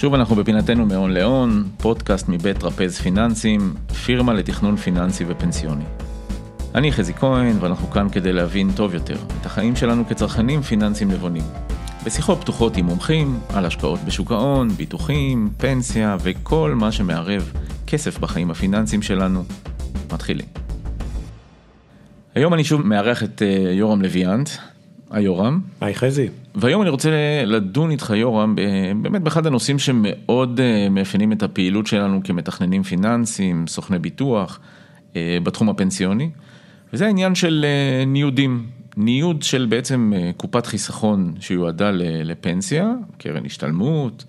שוב אנחנו בפינתנו מהון להון, פודקאסט מבית רפז פיננסים, פירמה לתכנון פיננסי ופנסיוני. אני חזי כהן ואנחנו כאן כדי להבין טוב יותר את החיים שלנו כצרכנים פיננסיים נבונים. בשיחות פתוחות עם מומחים על השקעות בשוק ההון, ביטוחים, פנסיה וכל מה שמערב כסף בחיים הפיננסיים שלנו. מתחילים. היום אני שוב מארח את אה, יורם לויאנט. היי יורם. היי חזי. והיום אני רוצה לדון איתך יורם באמת באחד הנושאים שמאוד אה, מאפיינים את הפעילות שלנו כמתכננים פיננסיים, סוכני ביטוח, אה, בתחום הפנסיוני, וזה העניין של ניודים. ניוד של בעצם קופת חיסכון שיועדה לפנסיה, קרן השתלמות,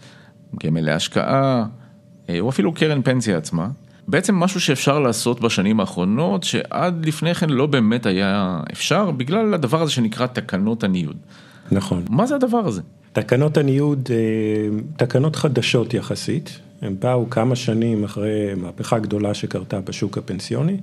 גמל להשקעה, או אפילו קרן פנסיה עצמה. בעצם משהו שאפשר לעשות בשנים האחרונות, שעד לפני כן לא באמת היה אפשר, בגלל הדבר הזה שנקרא תקנות הניוד. נכון. מה זה הדבר הזה? תקנות הניוד, אה, תקנות חדשות יחסית, הם באו כמה שנים אחרי מהפכה גדולה שקרתה בשוק הפנסיוני,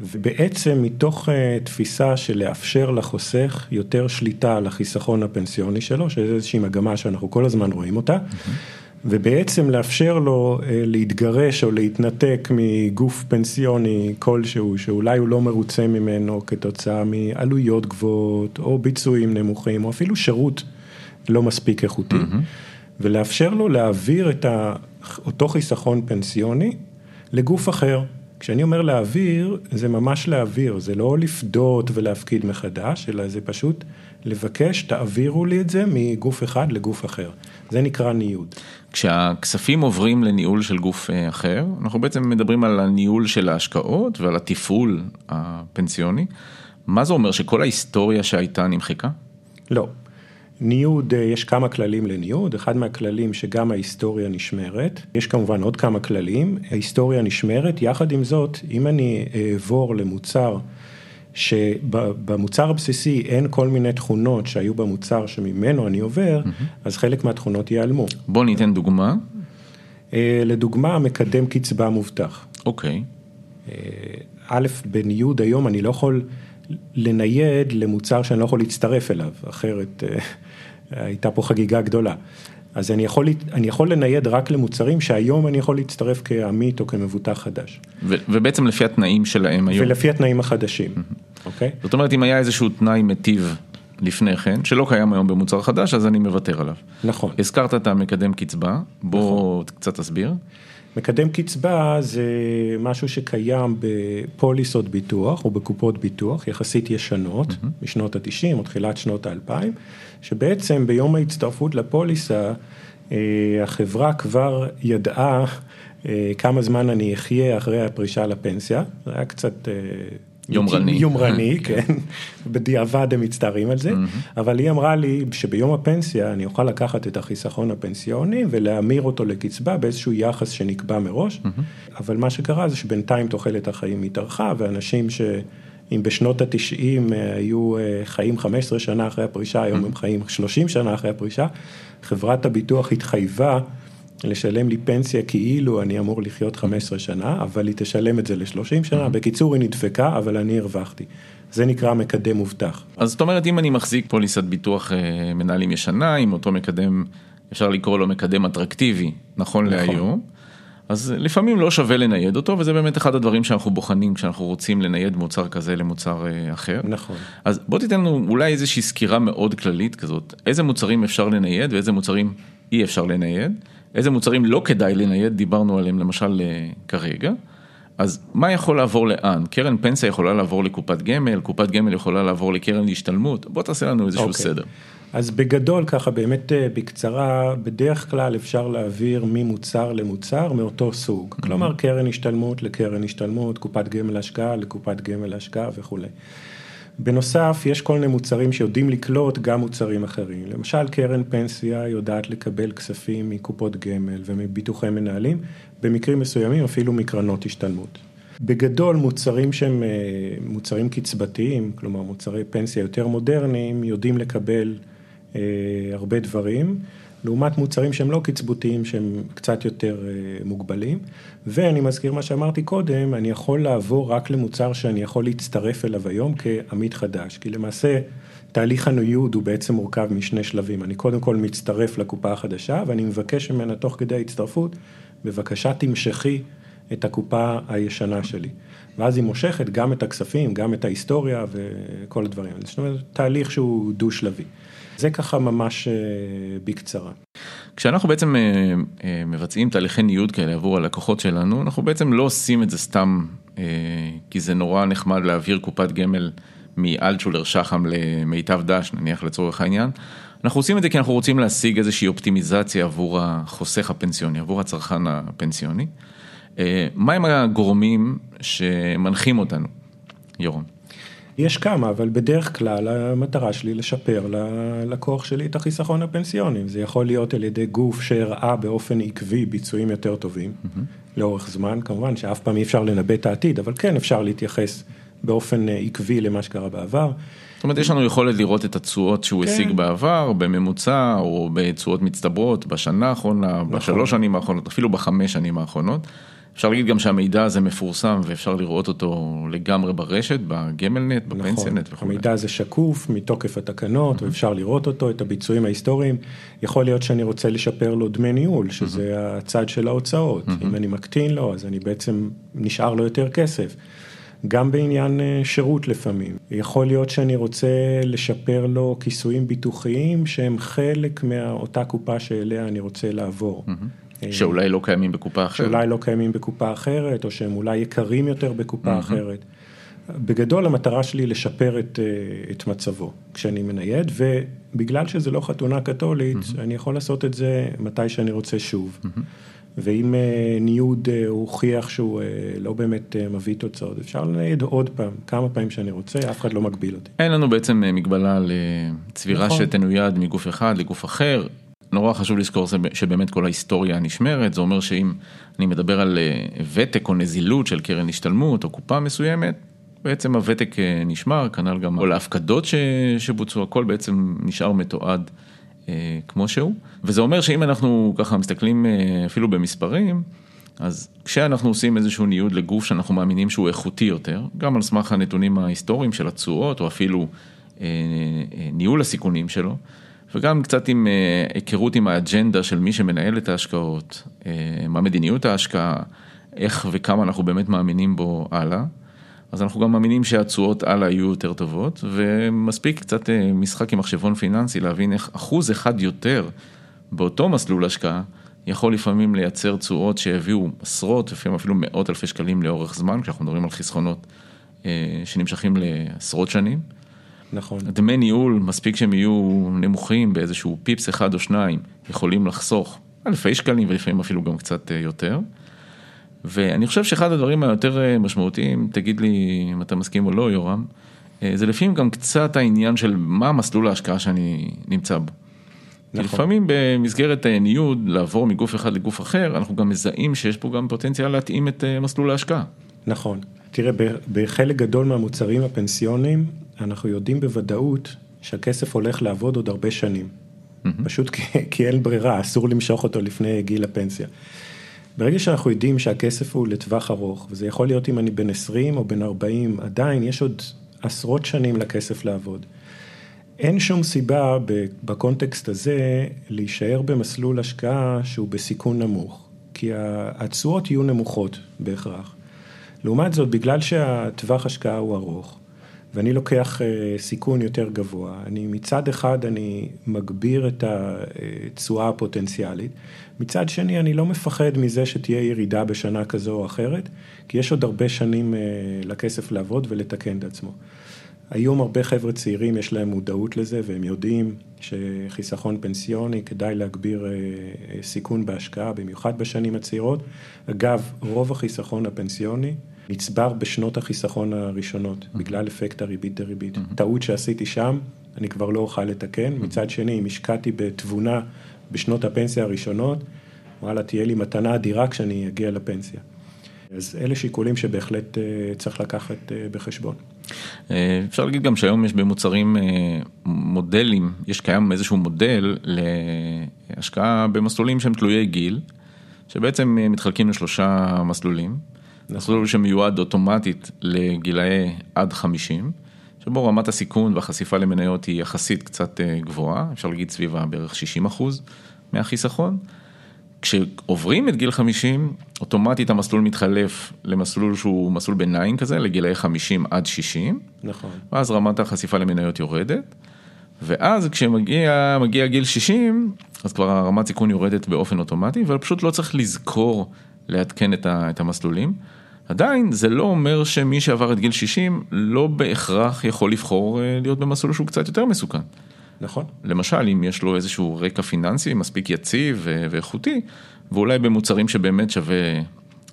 ובעצם מתוך אה, תפיסה של לאפשר לחוסך יותר שליטה על החיסכון הפנסיוני שלו, שזו איזושהי מגמה שאנחנו כל הזמן רואים אותה. Mm-hmm. ובעצם לאפשר לו אה, להתגרש או להתנתק מגוף פנסיוני כלשהו, שאולי הוא לא מרוצה ממנו כתוצאה מעלויות גבוהות, או ביצועים נמוכים, או אפילו שירות לא מספיק איכותי, mm-hmm. ולאפשר לו להעביר את אותו חיסכון פנסיוני לגוף אחר. כשאני אומר להעביר, זה ממש להעביר, זה לא לפדות ולהפקיד מחדש, אלא זה פשוט לבקש, תעבירו לי את זה מגוף אחד לגוף אחר. זה נקרא ניוד. כשהכספים עוברים לניהול של גוף אה, אחר, אנחנו בעצם מדברים על הניהול של ההשקעות ועל התפעול הפנסיוני. מה זה אומר, שכל ההיסטוריה שהייתה נמחקה? לא. ניוד, אה, יש כמה כללים לניוד, אחד מהכללים שגם ההיסטוריה נשמרת, יש כמובן עוד כמה כללים, ההיסטוריה נשמרת, יחד עם זאת, אם אני אעבור למוצר שבמוצר הבסיסי אין כל מיני תכונות שהיו במוצר שממנו אני עובר, mm-hmm. אז חלק מהתכונות ייעלמו. בוא ניתן דוגמה. אה, לדוגמה, מקדם קצבה מובטח. אוקיי. אה, א', בניוד היום אני לא יכול לנייד למוצר שאני לא יכול להצטרף אליו, אחרת אה, הייתה פה חגיגה גדולה. אז אני יכול, אני יכול לנייד רק למוצרים שהיום אני יכול להצטרף כעמית או כמבוטח חדש. ו- ובעצם לפי התנאים שלהם היום. ולפי התנאים החדשים, אוקיי? זאת אומרת אם היה איזשהו תנאי מטיב לפני כן, שלא קיים היום במוצר חדש, אז אני מוותר עליו. נכון. הזכרת את המקדם קצבה, בוא נכון. קצת תסביר. מקדם קצבה זה משהו שקיים בפוליסות ביטוח או בקופות ביטוח יחסית ישנות, mm-hmm. משנות ה-90 או תחילת שנות ה-2000, שבעצם ביום ההצטרפות לפוליסה, אה, החברה כבר ידעה אה, כמה זמן אני אחיה אחרי הפרישה לפנסיה, זה היה קצת... יומרני. יומרני, כן. בדיעבד הם מצטערים על זה, אבל היא אמרה לי שביום הפנסיה אני אוכל לקחת את החיסכון הפנסיוני ולהמיר אותו לקצבה באיזשהו יחס שנקבע מראש, אבל מה שקרה זה שבינתיים תוחלת החיים התארכה ואנשים ש... אם בשנות התשעים אה, היו אה, חיים 15 שנה אחרי הפרישה, היום הם חיים 30 שנה אחרי הפרישה, חברת הביטוח התחייבה לשלם לי פנסיה כאילו אני אמור לחיות 15 שנה, אבל היא תשלם את זה ל-30 שנה, בקיצור היא נדפקה, אבל אני הרווחתי. זה נקרא מקדם מובטח. אז זאת אומרת, אם אני מחזיק פוליסת ביטוח אה, מנהלים ישנה, עם אותו מקדם, אפשר לקרוא לו מקדם אטרקטיבי, נכון, נכון. להיום, אז לפעמים לא שווה לנייד אותו, וזה באמת אחד הדברים שאנחנו בוחנים כשאנחנו רוצים לנייד מוצר כזה למוצר אה, אחר. נכון. אז בוא תיתן לנו אולי איזושהי סקירה מאוד כללית כזאת, איזה מוצרים אפשר לנייד ואיזה מוצרים אי אפשר לנייד. איזה מוצרים לא כדאי לנייד, דיברנו עליהם למשל אה, כרגע. אז מה יכול לעבור לאן? קרן פנסיה יכולה לעבור לקופת גמל, קופת גמל יכולה לעבור לקרן להשתלמות, בוא תעשה לנו איזשהו okay. אוקיי. סדר. אז בגדול ככה באמת אה, בקצרה, בדרך כלל אפשר להעביר ממוצר למוצר מאותו סוג. Mm-hmm. כלומר קרן השתלמות לקרן השתלמות, קופת גמל השקעה לקופת גמל השקעה וכולי. בנוסף, יש כל מיני מוצרים שיודעים לקלוט גם מוצרים אחרים. למשל, קרן פנסיה יודעת לקבל כספים מקופות גמל ומביטוחי מנהלים, במקרים מסוימים אפילו מקרנות השתלמות. בגדול, מוצרים שהם אה, מוצרים קצבתיים, כלומר מוצרי פנסיה יותר מודרניים, יודעים לקבל אה, הרבה דברים, לעומת מוצרים שהם לא קצבותיים, שהם קצת יותר מוגבלים. ואני מזכיר מה שאמרתי קודם, אני יכול לעבור רק למוצר שאני יכול להצטרף אליו היום כעמית חדש, כי למעשה תהליך הניוד הוא בעצם מורכב משני שלבים, אני קודם כל מצטרף לקופה החדשה ואני מבקש ממנה תוך כדי ההצטרפות, בבקשה תמשכי את הקופה הישנה שלי. ואז היא מושכת גם את הכספים, גם את ההיסטוריה וכל הדברים. זאת אומרת, תהליך שהוא דו-שלבי. זה ככה ממש בקצרה. כשאנחנו בעצם מבצעים תהליכי ניוד כאלה עבור הלקוחות שלנו, אנחנו בעצם לא עושים את זה סתם כי זה נורא נחמד להעביר קופת גמל מאלטשולר שחם למיטב דש, נניח לצורך העניין. אנחנו עושים את זה כי אנחנו רוצים להשיג איזושהי אופטימיזציה עבור החוסך הפנסיוני, עבור הצרכן הפנסיוני. מהם הגורמים שמנחים אותנו, ירון? יש כמה, אבל בדרך כלל המטרה שלי לשפר ללקוח שלי את החיסכון הפנסיוני. זה יכול להיות על ידי גוף שהראה באופן עקבי ביצועים יותר טובים, mm-hmm. לאורך זמן, כמובן שאף פעם אי אפשר לנבא את העתיד, אבל כן אפשר להתייחס באופן עקבי למה שקרה בעבר. זאת אומרת, יש לנו יכולת לראות את התשואות שהוא כן. השיג בעבר, בממוצע, או בתשואות מצטברות, בשנה האחרונה, נכון. בשלוש שנים האחרונות, אפילו בחמש שנים האחרונות. אפשר להגיד גם שהמידע הזה מפורסם ואפשר לראות אותו לגמרי ברשת, בגמלנט, בפנסיונט נכון, וכו'. המידע הזה שקוף מתוקף התקנות, ואפשר לראות אותו, את הביצועים ההיסטוריים. יכול להיות שאני רוצה לשפר לו דמי ניהול, שזה הצד של ההוצאות. אם אני מקטין לו, אז אני בעצם נשאר לו יותר כסף. גם בעניין שירות לפעמים. יכול להיות שאני רוצה לשפר לו כיסויים ביטוחיים שהם חלק מאותה קופה שאליה אני רוצה לעבור. שאולי לא קיימים בקופה אחרת. שאולי לא קיימים בקופה אחרת, או שהם אולי יקרים יותר בקופה אחרת. בגדול המטרה שלי לשפר את, את מצבו כשאני מנייד, ובגלל שזה לא חתונה קתולית, אני יכול לעשות את זה מתי שאני רוצה שוב. ואם ניוד הוכיח שהוא לא באמת מביא תוצאות, אפשר לנייד עוד פעם, כמה פעמים שאני רוצה, אף אחד לא מגביל אותי. אין לנו בעצם מגבלה לצבירה נכון. שתנויד מגוף אחד לגוף אחר. נורא חשוב לזכור שבאמת כל ההיסטוריה נשמרת, זה אומר שאם אני מדבר על ותק או נזילות של קרן השתלמות או קופה מסוימת, בעצם הוותק נשמר, כנ"ל גם כל ההפקדות שבוצעו, הכל בעצם נשאר מתועד כמו שהוא. וזה אומר שאם אנחנו ככה מסתכלים אפילו במספרים, אז כשאנחנו עושים איזשהו ניוד לגוף שאנחנו מאמינים שהוא איכותי יותר, גם על סמך הנתונים ההיסטוריים של התשואות או אפילו ניהול הסיכונים שלו, וגם קצת עם היכרות עם האג'נדה של מי שמנהל את ההשקעות, מה מדיניות ההשקעה, איך וכמה אנחנו באמת מאמינים בו הלאה. אז אנחנו גם מאמינים שהתשואות הלאה יהיו יותר טובות, ומספיק קצת משחק עם מחשבון פיננסי להבין איך אחוז אחד יותר באותו מסלול השקעה, יכול לפעמים לייצר תשואות שהביאו עשרות, לפעמים אפילו מאות אלפי שקלים לאורך זמן, כשאנחנו מדברים על חסכונות שנמשכים לעשרות שנים. נכון. דמי ניהול, מספיק שהם יהיו נמוכים באיזשהו פיפס אחד או שניים, יכולים לחסוך אלפי שקלים ולפעמים אפילו גם קצת יותר. ואני חושב שאחד הדברים היותר משמעותיים, תגיד לי אם אתה מסכים או לא, יורם, זה לפעמים גם קצת העניין של מה מסלול ההשקעה שאני נמצא בו. נכון. לפעמים במסגרת ניוד, לעבור מגוף אחד לגוף אחר, אנחנו גם מזהים שיש פה גם פוטנציאל להתאים את מסלול ההשקעה. נכון. תראה, בחלק גדול מהמוצרים הפנסיוניים, אנחנו יודעים בוודאות שהכסף הולך לעבוד עוד הרבה שנים. Mm-hmm. פשוט כי, כי אין ברירה, אסור למשוך אותו לפני גיל הפנסיה. ברגע שאנחנו יודעים שהכסף הוא לטווח ארוך, וזה יכול להיות אם אני בן 20 או בן 40, עדיין יש עוד עשרות שנים לכסף לעבוד. אין שום סיבה בקונטקסט הזה להישאר במסלול השקעה שהוא בסיכון נמוך, כי התשואות יהיו נמוכות בהכרח. לעומת זאת, בגלל שהטווח השקעה הוא ארוך, ואני לוקח סיכון יותר גבוה, אני מצד אחד אני מגביר את התשואה הפוטנציאלית, מצד שני אני לא מפחד מזה שתהיה ירידה בשנה כזו או אחרת, כי יש עוד הרבה שנים לכסף לעבוד ולתקן את עצמו. היום הרבה חבר'ה צעירים יש להם מודעות לזה והם יודעים שחיסכון פנסיוני כדאי להגביר סיכון בהשקעה, במיוחד בשנים הצעירות. אגב, רוב החיסכון הפנסיוני נצבר בשנות החיסכון הראשונות, mm-hmm. בגלל אפקט הריבית דריבית. Mm-hmm. טעות שעשיתי שם, אני כבר לא אוכל לתקן. Mm-hmm. מצד שני, אם השקעתי בתבונה בשנות הפנסיה הראשונות, וואלה, תהיה לי מתנה אדירה כשאני אגיע לפנסיה. אז אלה שיקולים שבהחלט צריך לקחת בחשבון. אפשר להגיד גם שהיום יש במוצרים מודלים, יש קיים איזשהו מודל השקעה במסלולים שהם תלויי גיל, שבעצם מתחלקים לשלושה מסלולים. מסלול שמיועד אוטומטית לגילאי עד 50, שבו רמת הסיכון והחשיפה למניות היא יחסית קצת גבוהה, אפשר להגיד סביבה בערך 60 אחוז מהחיסכון. כשעוברים את גיל 50, אוטומטית המסלול מתחלף למסלול שהוא מסלול ביניים כזה, לגילאי 50 עד 60. נכון. ואז רמת החשיפה למניות יורדת. ואז כשמגיע מגיע גיל 60, אז כבר הרמת סיכון יורדת באופן אוטומטי, אבל פשוט לא צריך לזכור לעדכן את המסלולים. עדיין זה לא אומר שמי שעבר את גיל 60 לא בהכרח יכול לבחור אה, להיות במסלול שהוא קצת יותר מסוכן. נכון. למשל, אם יש לו איזשהו רקע פיננסי מספיק יציב ואיכותי, ואולי במוצרים שבאמת שווה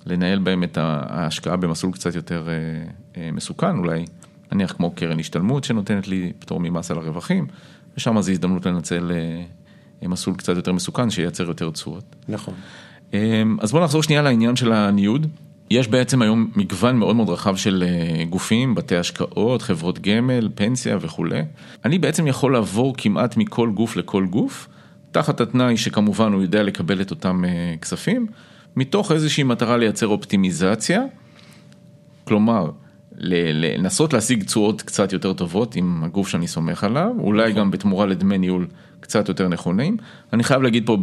לנהל בהם את ההשקעה במסלול קצת יותר אה, אה, מסוכן, אולי נניח כמו קרן השתלמות שנותנת לי פטור ממס על הרווחים, ושם זו הזדמנות לנצל אה, מסלול קצת יותר מסוכן שייצר יותר תשואות. נכון. אז בואו נחזור שנייה לעניין של הניוד. יש בעצם היום מגוון מאוד מאוד רחב של אה, גופים, בתי השקעות, חברות גמל, פנסיה וכולי. אני בעצם יכול לעבור כמעט מכל גוף לכל גוף, תחת התנאי שכמובן הוא יודע לקבל את אותם אה, כספים, מתוך איזושהי מטרה לייצר אופטימיזציה, כלומר, לנסות להשיג תשואות קצת יותר טובות עם הגוף שאני סומך עליו, אולי גם בתמורה לדמי ניהול קצת יותר נכונים. אני חייב להגיד פה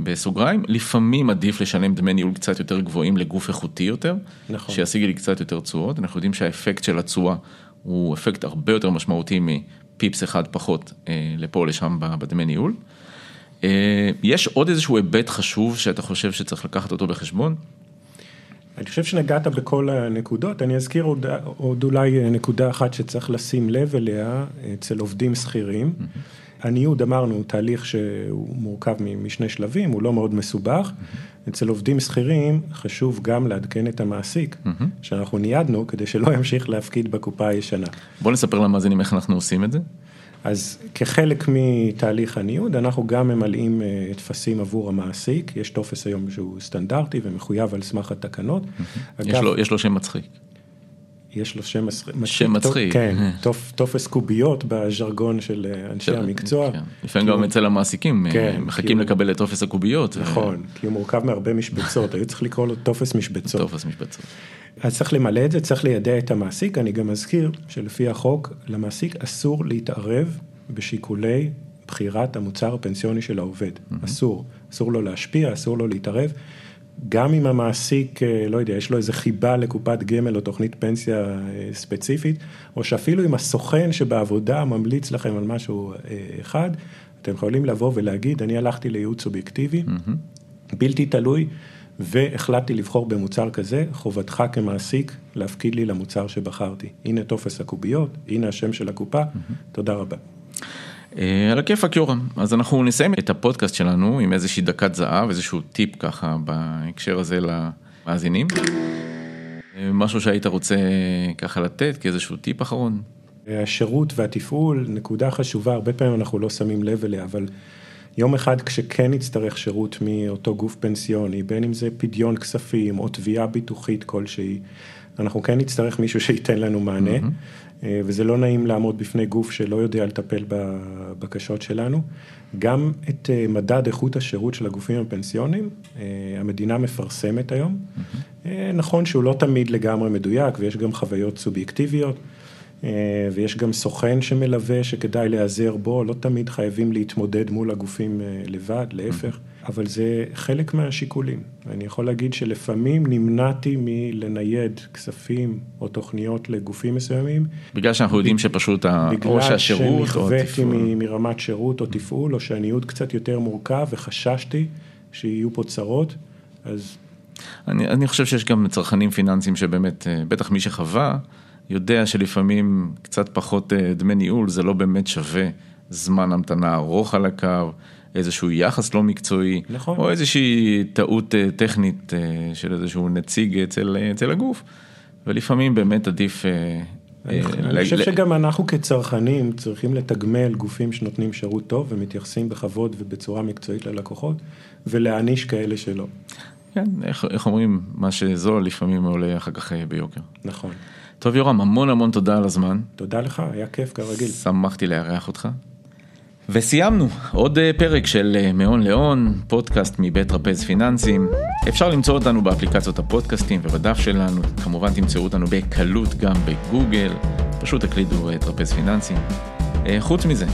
בסוגריים, לפעמים עדיף לשלם דמי ניהול קצת יותר גבוהים לגוף איכותי יותר, נכון. שישיג לי קצת יותר תשואות, אנחנו יודעים שהאפקט של התשואה הוא אפקט הרבה יותר משמעותי מפיפס אחד פחות אה, לפה או לשם בדמי ניהול. אה, יש עוד איזשהו היבט חשוב שאתה חושב שצריך לקחת אותו בחשבון? אני חושב שנגעת בכל הנקודות, אני אזכיר עוד, עוד אולי נקודה אחת שצריך לשים לב אליה אצל עובדים שכירים. Mm-hmm. הניוד אמרנו הוא תהליך שהוא מורכב משני שלבים, הוא לא מאוד מסובך. Mm-hmm. אצל עובדים שכירים חשוב גם לעדכן את המעסיק, mm-hmm. שאנחנו ניידנו כדי שלא ימשיך להפקיד בקופה הישנה. בוא נספר למאזינים איך אנחנו עושים את זה. אז כחלק מתהליך הניוד, אנחנו גם ממלאים אה, טפסים עבור המעסיק, יש טופס היום שהוא סטנדרטי ומחויב על סמך התקנות. יש, לו, יש לו שם מצחיק. יש לו שם מצחיק. שם מצחיק. כן, טופס קוביות בז'רגון של אה, אנשי המקצוע. כן. לפעמים גם אצל המעסיקים, אה, כן, מחכים לקבל את טופס הקוביות. נכון, כי הוא מורכב מהרבה משבצות, היו צריך לקרוא לו טופס משבצות. טופס משבצות. אז צריך למלא את זה, צריך לידע את המעסיק, אני גם אזכיר שלפי החוק, למעסיק אסור להתערב בשיקולי בחירת המוצר הפנסיוני של העובד, mm-hmm. אסור, אסור לו להשפיע, אסור לו להתערב. גם אם המעסיק, אה, לא יודע, יש לו איזה חיבה לקופת גמל או תוכנית פנסיה אה, ספציפית, או שאפילו אם הסוכן שבעבודה ממליץ לכם על משהו אה, אחד, אתם יכולים לבוא ולהגיד, אני הלכתי לייעוץ אובייקטיבי, mm-hmm. בלתי תלוי, והחלטתי לבחור במוצר כזה, חובתך כמעסיק להפקיד לי למוצר שבחרתי. הנה טופס הקוביות, הנה השם של הקופה. תודה רבה. אה, על הכיפאק יורם, אז אנחנו נסיים את הפודקאסט שלנו עם איזושהי דקת זהב, איזשהו טיפ ככה בהקשר הזה למאזינים. אה, משהו שהיית רוצה ככה לתת כאיזשהו טיפ אחרון. השירות והתפעול, נקודה חשובה, הרבה פעמים אנחנו לא שמים לב אליה, אבל יום אחד כשכן נצטרך שירות מאותו גוף פנסיוני, בין אם זה פדיון כספים או תביעה ביטוחית כלשהי, אנחנו כן נצטרך מישהו שייתן לנו מענה, mm-hmm. וזה לא נעים לעמוד בפני גוף שלא יודע לטפל בבקשות שלנו. גם את אה, מדד איכות השירות של הגופים הפנסיוניים, אה, המדינה מפרסמת היום. Mm-hmm. נכון שהוא לא תמיד לגמרי מדויק ויש גם חוויות סובייקטיביות. אה, ויש גם סוכן שמלווה שכדאי להיעזר בו, לא תמיד חייבים להתמודד מול הגופים אה, לבד, להפך, אבל זה חלק מהשיקולים. אני יכול להגיד שלפעמים נמנעתי מלנייד כספים או תוכניות לגופים מסוימים. בגלל שאנחנו יודעים שפשוט או שהשירות או התפעול. בגלל שנכוויתי מרמת שירות או תפעול, או שהניוד קצת יותר מורכב וחששתי שיהיו פה צרות, אז... אני, אני חושב שיש גם צרכנים פיננסיים שבאמת, אה, בטח מי שחווה, יודע שלפעמים קצת פחות אה, דמי ניהול זה לא באמת שווה זמן המתנה ארוך על הקו, איזשהו יחס לא מקצועי, נכון. או איזושהי טעות אה, טכנית אה, של איזשהו נציג אצל, אצל הגוף, ולפעמים באמת עדיף... אני אני חושב שגם אנחנו כצרכנים צריכים לתגמל גופים שנותנים שירות טוב ומתייחסים בכבוד ובצורה מקצועית ללקוחות, ולהעניש כאלה שלא. כן, איך, איך אומרים, מה שזול לפעמים עולה אחר כך ביוקר. נכון. טוב יורם, המון המון תודה על הזמן. תודה לך, היה כיף כרגיל. שמחתי לארח אותך. וסיימנו, עוד אה, פרק של אה, מהון להון, פודקאסט מבית טרפז פיננסים. אפשר למצוא אותנו באפליקציות הפודקאסטים ובדף שלנו, כמובן תמצאו אותנו בקלות גם בגוגל, פשוט תקלידו אה, טרפז פיננסים. חוץ מזה,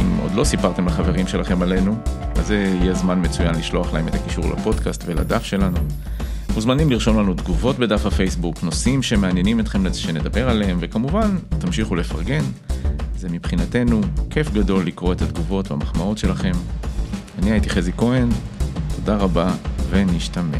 אם עוד לא סיפרתם לחברים שלכם עלינו, אז זה יהיה זמן מצוין לשלוח להם את הקישור לפודקאסט ולדף שלנו. מוזמנים לרשום לנו תגובות בדף הפייסבוק, נושאים שמעניינים אתכם שנדבר עליהם, וכמובן, תמשיכו לפרגן. זה מבחינתנו כיף גדול לקרוא את התגובות והמחמאות שלכם. אני הייתי חזי כהן, תודה רבה ונשתמע.